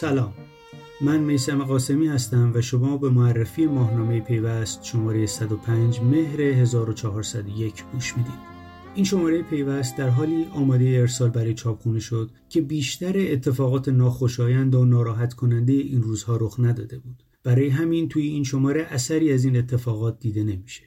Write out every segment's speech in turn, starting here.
سلام. من میسم قاسمی هستم و شما به معرفی ماهنامه پیوست شماره 105 مهر 1401 گوش می‌دید. این شماره پیوست در حالی آماده ارسال برای چاپخونه شد که بیشتر اتفاقات ناخوشایند و ناراحت کننده این روزها رخ نداده بود. برای همین توی این شماره اثری از این اتفاقات دیده نمیشه.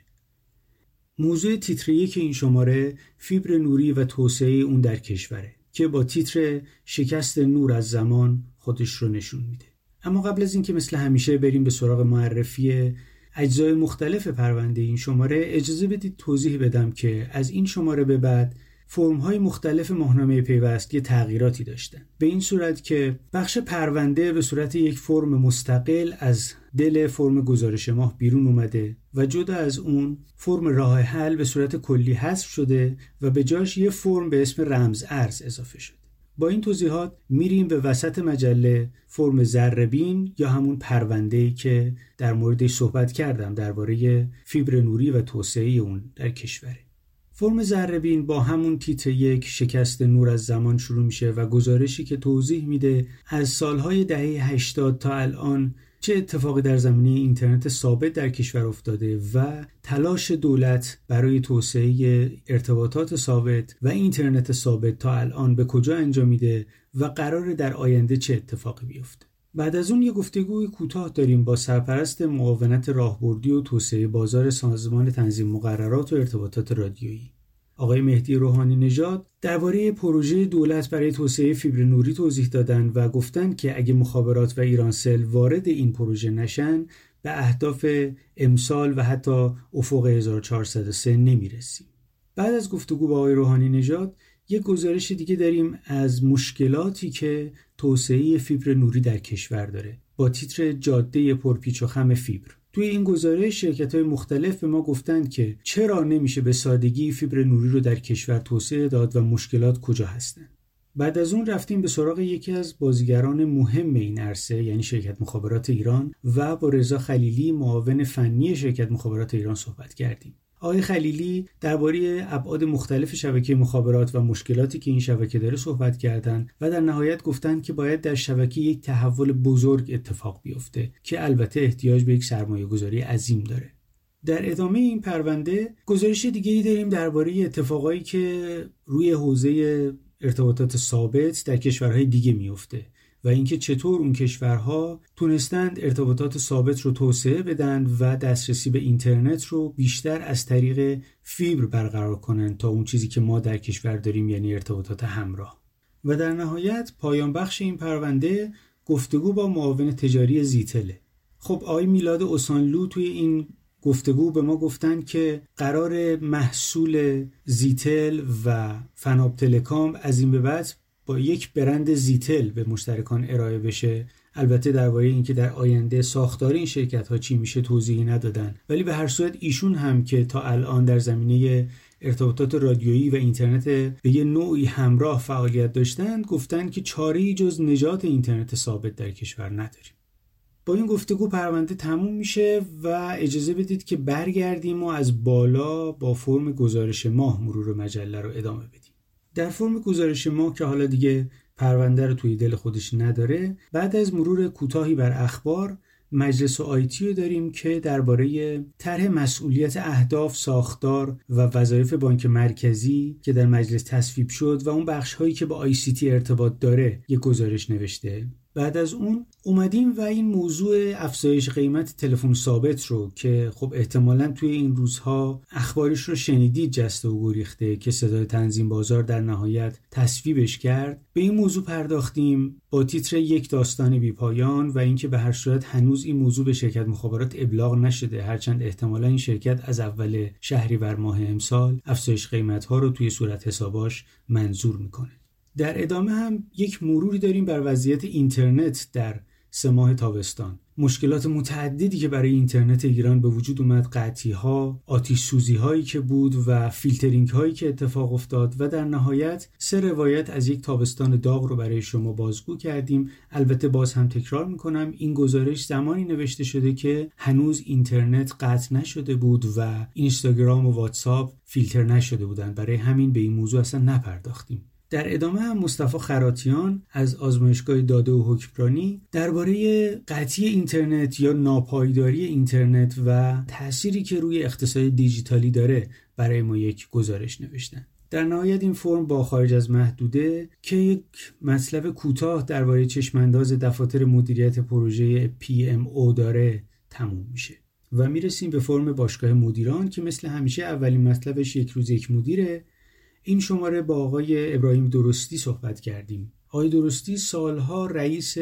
موضوع تیتر یک این شماره فیبر نوری و توسعه اون در کشوره که با تیتر شکست نور از زمان خودش رو نشون میده. اما قبل از اینکه مثل همیشه بریم به سراغ معرفی اجزای مختلف پرونده این شماره اجازه بدید توضیح بدم که از این شماره به بعد فرم های مختلف ماهنامه پیوست یه تغییراتی داشتن. به این صورت که بخش پرونده به صورت یک فرم مستقل از دل فرم گزارش ماه بیرون اومده و جدا از اون فرم راه حل به صورت کلی حذف شده و به جاش یه فرم به اسم رمز ارز اضافه شده. با این توضیحات میریم به وسط مجله فرم ذربین یا همون پرونده که در موردش صحبت کردم درباره فیبر نوری و توسعه اون در کشوره. فرم ذربین با همون تیتر یک شکست نور از زمان شروع میشه و گزارشی که توضیح میده از سالهای دهه 80 تا الان چه اتفاقی در زمینه اینترنت ثابت در کشور افتاده و تلاش دولت برای توسعه ارتباطات ثابت و اینترنت ثابت تا الان به کجا انجام میده و قرار در آینده چه اتفاقی بیفته؟ بعد از اون یه گفتگوی کوتاه داریم با سرپرست معاونت راهبردی و توسعه بازار سازمان تنظیم مقررات و ارتباطات رادیویی. آقای مهدی روحانی نژاد درباره پروژه دولت برای توسعه فیبر نوری توضیح دادند و گفتند که اگه مخابرات و ایرانسل وارد این پروژه نشن به اهداف امسال و حتی افق 1403 نمی‌رسیم. بعد از گفتگو با آقای روحانی نژاد یک گزارش دیگه داریم از مشکلاتی که توسعه فیبر نوری در کشور داره با تیتر جاده پرپیچ و خم فیبر توی این گزارش شرکت های مختلف به ما گفتند که چرا نمیشه به سادگی فیبر نوری رو در کشور توسعه داد و مشکلات کجا هستند. بعد از اون رفتیم به سراغ یکی از بازیگران مهم این عرصه یعنی شرکت مخابرات ایران و با رضا خلیلی معاون فنی شرکت مخابرات ایران صحبت کردیم. آقای خلیلی درباره ابعاد مختلف شبکه مخابرات و مشکلاتی که این شبکه داره صحبت کردند و در نهایت گفتند که باید در شبکه یک تحول بزرگ اتفاق بیفته که البته احتیاج به یک سرمایه گذاری عظیم داره. در ادامه این پرونده گزارش دیگری داریم درباره اتفاقایی که روی حوزه ارتباطات ثابت در کشورهای دیگه میفته و اینکه چطور اون کشورها تونستند ارتباطات ثابت رو توسعه بدن و دسترسی به اینترنت رو بیشتر از طریق فیبر برقرار کنند تا اون چیزی که ما در کشور داریم یعنی ارتباطات همراه. و در نهایت پایان بخش این پرونده گفتگو با معاون تجاری زیتله. خب آقای میلاد اوسانلو توی این گفتگو به ما گفتند که قرار محصول زیتل و فناب تلکام از این به بعد با یک برند زیتل به مشترکان ارائه بشه. البته درباره اینکه در آینده ساختار این شرکت ها چی میشه توضیحی ندادن. ولی به هر صورت ایشون هم که تا الان در زمینه ارتباطات رادیویی و اینترنت به یه نوعی همراه فعالیت داشتند گفتند که چاره جز نجات اینترنت ثابت در کشور نداریم. با این گفتگو پرونده تموم میشه و اجازه بدید که برگردیم و از بالا با فرم گزارش ماه مرور مجله رو ادامه بدیم. در فرم گزارش ما که حالا دیگه پرونده رو توی دل خودش نداره بعد از مرور کوتاهی بر اخبار مجلس آیتی رو داریم که درباره طرح مسئولیت اهداف ساختار و وظایف بانک مرکزی که در مجلس تصویب شد و اون بخش هایی که با آی سی تی ارتباط داره یک گزارش نوشته. بعد از اون اومدیم و این موضوع افزایش قیمت تلفن ثابت رو که خب احتمالا توی این روزها اخبارش رو شنیدید جسته و گریخته که صدای تنظیم بازار در نهایت تصویبش کرد. به این موضوع پرداختیم با تیتر یک داستان بی پایان و اینکه به هر صورت هنوز این موضوع به شرکت مخابرات ابلاغ نشده. هرچند احتمالا این شرکت از اول شهریور ماه امسال افزایش قیمت ها رو توی صورت حساباش منظور می‌کنه. در ادامه هم یک مروری داریم بر وضعیت اینترنت در سه ماه تابستان. مشکلات متعددی که برای اینترنت ایران به وجود اومد قطعی ها آتیش سوزی هایی که بود و فیلترینگ هایی که اتفاق افتاد و در نهایت سه روایت از یک تابستان داغ رو برای شما بازگو کردیم. البته باز هم تکرار می‌کنم این گزارش زمانی نوشته شده که هنوز اینترنت قطع نشده بود و اینستاگرام و واتساپ فیلتر نشده بودند. برای همین به این موضوع اصلا نپرداختیم. در ادامه هم مصطفی خراتیان از آزمایشگاه داده و حکمرانی درباره قطعی اینترنت یا ناپایداری اینترنت و تأثیری که روی اقتصاد دیجیتالی داره برای ما یک گزارش نوشتن. در نهایت این فرم با خارج از محدوده که یک مطلب کوتاه درباره چشمانداز دفاتر مدیریت پروژه PMO داره تموم میشه و می‌رسیم به فرم باشگاه مدیران که مثل همیشه اولین مطلبش یک روز یک مدیره. این شماره با آقای ابراهیم درستی صحبت کردیم. آقای درستی سالها رئیس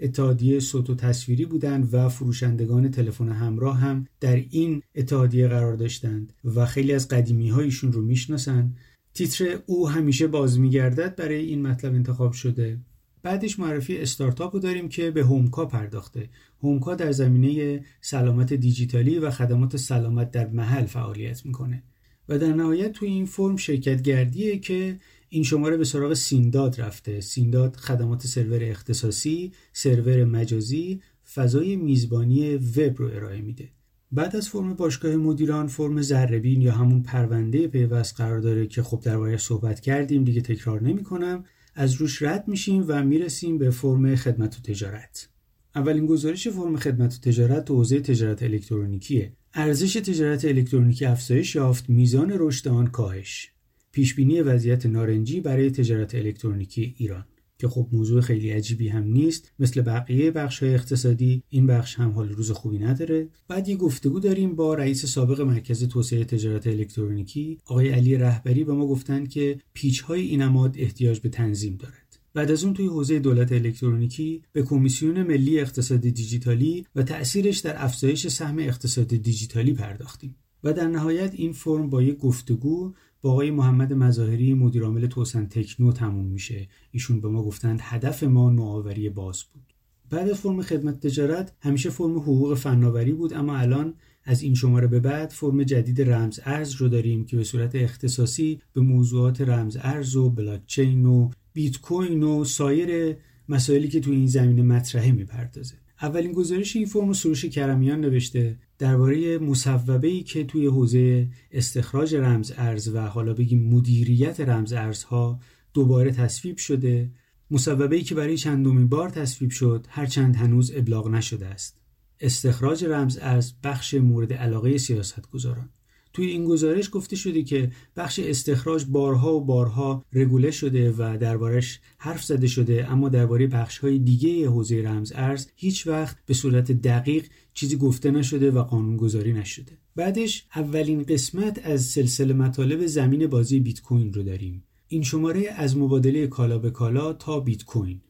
اتحادیه صوت و تصویری بودند و فروشندگان تلفن همراه هم در این اتحادیه قرار داشتند و خیلی از قدیمی هایشون رو می‌شناسند تیتر او همیشه باز میگردد برای این مطلب انتخاب شده. بعدش معرفی استارتاپ رو داریم که به هومکا پرداخته. هومکا در زمینه سلامت دیجیتالی و خدمات سلامت در محل فعالیت می‌کنه. و در نهایت توی این فرم شرکت گردیه که این شماره به سراغ سینداد رفته. سینداد خدمات سرور اختصاصی سرور مجازی فضای میزبانی وب رو ارائه میده. بعد از فرم باشگاه مدیران فرم ذرهبین یا همون پرونده پیوست قرار داره که خب در صحبت کردیم دیگه تکرار نمی کنم از روش رد میشیم و می‌رسیم به فرم خدمت و تجارت. اولین گزارش فرم خدمت و تجارت تو حوزه تجارت الکترونیکیه. ارزش تجارت الکترونیکی افزایش یافت میزان رشد آن کاهش. پیشبینی وضعیت نارنجی برای تجارت الکترونیکی ایران که خب موضوع خیلی عجیبی هم نیست. مثل بقیه بخش های اقتصادی این بخش هم حال روز خوبی نداره. بعد یه گفتگو داریم با رئیس سابق مرکز توسعه تجارت الکترونیکی آقای علی رهبری به ما گفتن که پیچ های این احتیاج به تنظیم دارد. بعد از اون توی حوزه دولت الکترونیکی به کمیسیون ملی اقتصاد دیجیتالی و تأثیرش در افزایش سهم اقتصاد دیجیتالی پرداختیم. و در نهایت این فرم با یک گفتگو با آقای محمد مظاهری مدیرعامل توسن تکنو تموم میشه. ایشون به ما گفتند هدف ما نوآوری باز بود. بعد از فرم خدمت تجارت همیشه فرم حقوق فناوری بود اما الان از این شماره به بعد فرم جدید رمز ارز رو داریم که به صورت اختصاصی به موضوعات رمز ارز و بلاکچین و بیت کوین و سایر مسائلی که تو این زمینه مطرحه می‌پردازه. اولین گزارش این فرم سروش کرمیان نوشته درباره مصوبه ای که توی حوزه استخراج رمز ارز و حالا بگیم مدیریت رمز ارزها دوباره تصویب شده. مصوبه ای که برای چندمین بار تصویب شد هرچند هنوز ابلاغ نشده است. استخراج رمز ارز بخش مورد علاقه سیاستگزاران. توی این گزارش گفته شده که بخش استخراج بارها و بارها رگوله شده و دربارش حرف زده شده اما درباره بخش های دیگه حوزه رمز ارز هیچ وقت به صورت دقیق چیزی گفته نشده و قانونگذاری نشده. بعدش اولین قسمت از سلسله مطالب زمین بازی بیت کوین رو داریم. این شماره از مبادله کالا به کالا تا بیت کوین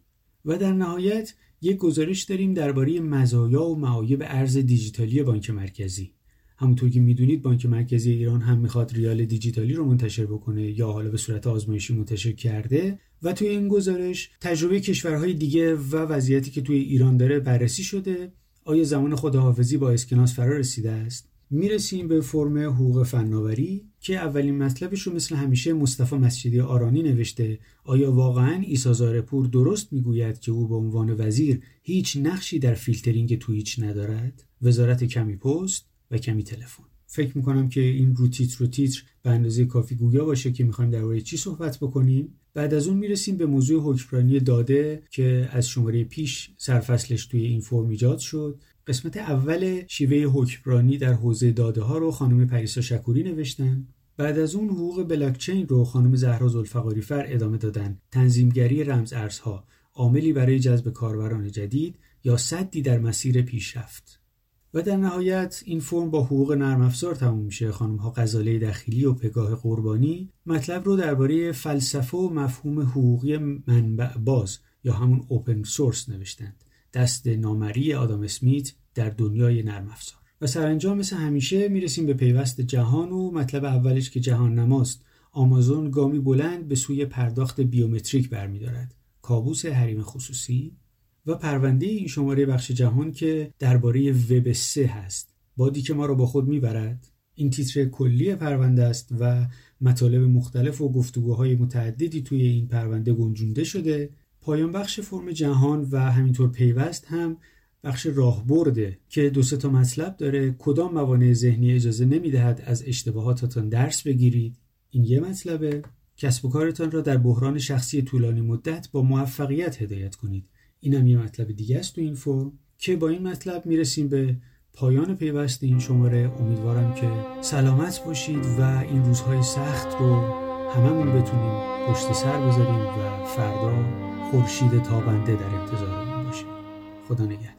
و در نهایت یک گزارش داریم درباره مزایا و معایب ارز دیجیتالی بانک مرکزی. همونطور که می‌دونید بانک مرکزی ایران هم می‌خواد ریال دیجیتالی رو منتشر بکنه یا حالا به صورت آزمایشی منتشر کرده. و توی این گزارش تجربه کشورهای دیگه و وضعیتی که توی ایران داره بررسی شده. آیا زمان خداحافظی با اسکناس فرا رسیده است؟ می‌رسیم به فرم حقوق فناوری که اولین مطلبش رو مثل همیشه مصطفی مسجدی آرانی نوشته. آیا واقعا ایسا پور درست می‌گوید که او به عنوان وزیر هیچ نقشی در فیلترینگ تویچ ندارد؟ وزارت کمی پست. و کمی تلفن. فکر می‌کنم که این رو تیتر رو تیتر به اندازه کافی گویا باشه که می‌خوایم درباره چی صحبت بکنیم. بعد از اون می‌رسیم به موضوع حکمرانی داده که از شماره پیش سرفصلش توی این فرم ایجاد شد. قسمت اول شیوه حکمرانی در حوزه داده ها رو خانم پریسا شکوری نوشتن. بعد از اون حقوق بلاکچین رو خانم زهرا زلفقاری فر ادامه دادن. تنظیمگری رمز ارزها عاملی برای جذب کاربران جدید یا صدی در مسیر پیشرفت. و در نهایت این فرم با حقوق نرم افزار تموم میشه. خانم ها غزاله دخیلی و پگاه قربانی مطلب رو درباره فلسفه و مفهوم حقوقی منبع باز یا همون اوپن سورس نوشتند. دست نامری آدام اسمیت در دنیای نرم افزار. و سرانجام مثل همیشه می‌رسیم به پیوست جهان و مطلب اولش که جهان نماست. آمازون گامی بلند به سوی پرداخت بیومتریک برمیدارد. کابوس حریم خصوصی و پرونده این شماره بخش جهان که درباره وب سه هست. بادی که ما را با خود می‌برد. این تیتر کلی پرونده است و مطالب مختلف و گفتگوهای متعددی توی این پرونده گنجونده شده. پایان بخش فرم جهان و همینطور پیوست هم بخش راهبرده که دو تا مطلب داره. کدام موانع ذهنی اجازه نمی‌دهد از اشتباهاتتان درس بگیرید؟ این یه مطلبه. کسب و کارتان را در بحران شخصی طولانی مدت با موفقیت هدایت کنید. اینم یه مطلب دیگه است تو این فرم که با این مطلب می‌رسیم به پایان پیوست این شماره. امیدوارم که سلامت باشید و این روزهای سخت رو هممون بتونیم پشت سر بذاریم و فردا خورشید تابنده در انتظارمون باشه خدا نگهدار.